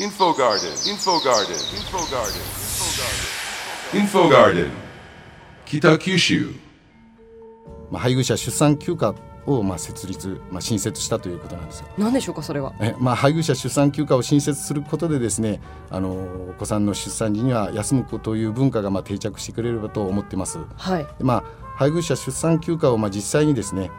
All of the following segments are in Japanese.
Info Garden, Info Garden, Info Garden, Info Garden, Kita Kyushu. まあ、配偶者出産休暇をまあ設立、まあ、新設したということなんですよ。何でしょうかそれはえまあ、配偶者出産休暇を新設することでですねあのお子さんの出産時には休むという文化がまあ定着してくれればと思ってます。はいでまあ、配偶者出産休暇をまあ実際にですね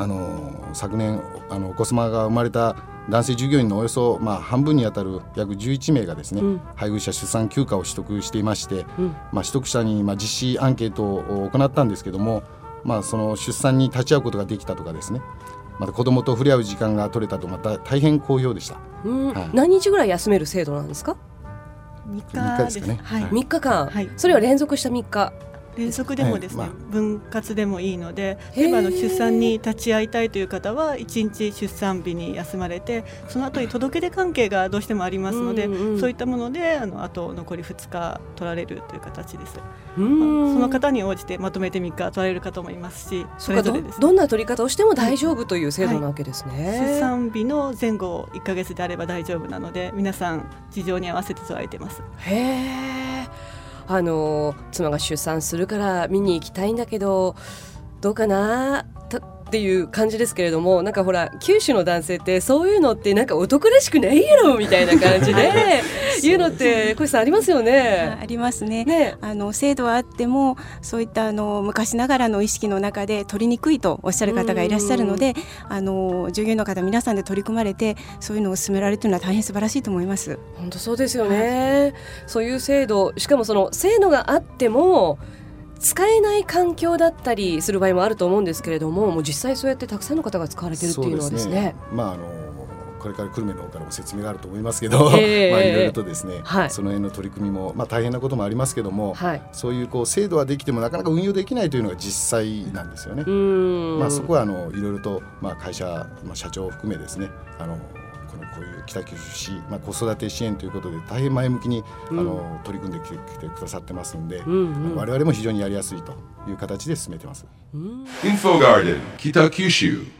あの昨年あのお子様が生まれた男性従業員のおよそ、まあ、半分にあたる約11名がですね、うん。配偶者出産休暇を取得していまして、うん。まあ、取得者にまあ実施アンケートを行ったんですけども、まあ、その出産に立ち会うことができたとかですねまた子どもと触れ合う時間が取れたとまた大変好評でした。うん、はい。何日ぐらい休める制度なんですか？三3日ですかね。はい。はい。3日間、はい。それは連続した3日連続でもですね、ええま分割でもいいので例えばあの出産に立ち会いたいという方は1日出産日に休まれてその後に届け出関係がどうしてもありますので、うんうんそういったものであのあと残り2日取られるという形です、うまあんその方に応じてまとめて3日取られる方もいますしそれぞれです、どんな取り方をしても大丈夫という制度なわけですね、出産日の前後1ヶ月であれば大丈夫なので皆さん事情に合わせて取られています。へえあの妻が出産するから見に行きたいんだけどどうかな？っていう感じですけれどもなんかほら九州の男性ってそういうのってなんか男らしくないやろみたいな感じで 言うのって小石さんありますよあね。ありますね。ねあの制度はあってもそういったあの昔ながらの意識の中で取りにくいとおっしゃる方がいらっしゃるのであの従業員の方皆さんで取り組まれてそういうのを進められているのは大変素晴らしいと思います。本当そうですよね、そういう制度しかもその制度があっても使えない環境だったりする場合もあると思うんですけれどももう実際そうやってたくさんの方が使われてるっていうのはですね。まああのこれから久留米の方からも説明があると思いますけど、ええ まあいろいろとですね、はい。その辺の取り組みもまあ大変なこともありますけども、はい。そういうこう制度はできてもなかなか運用できないというのが実際なんですよね。まあそこはあのいろいろとまあ会社まあ社長を含めですね、あのこのこういう北九州市まあ子育て支援ということで大変前向きに、うんあの取り組んできてくださってますんで、うんうん我々も非常にやりやすいという形で進めてます。うん Info Garden, Kita Kyushu.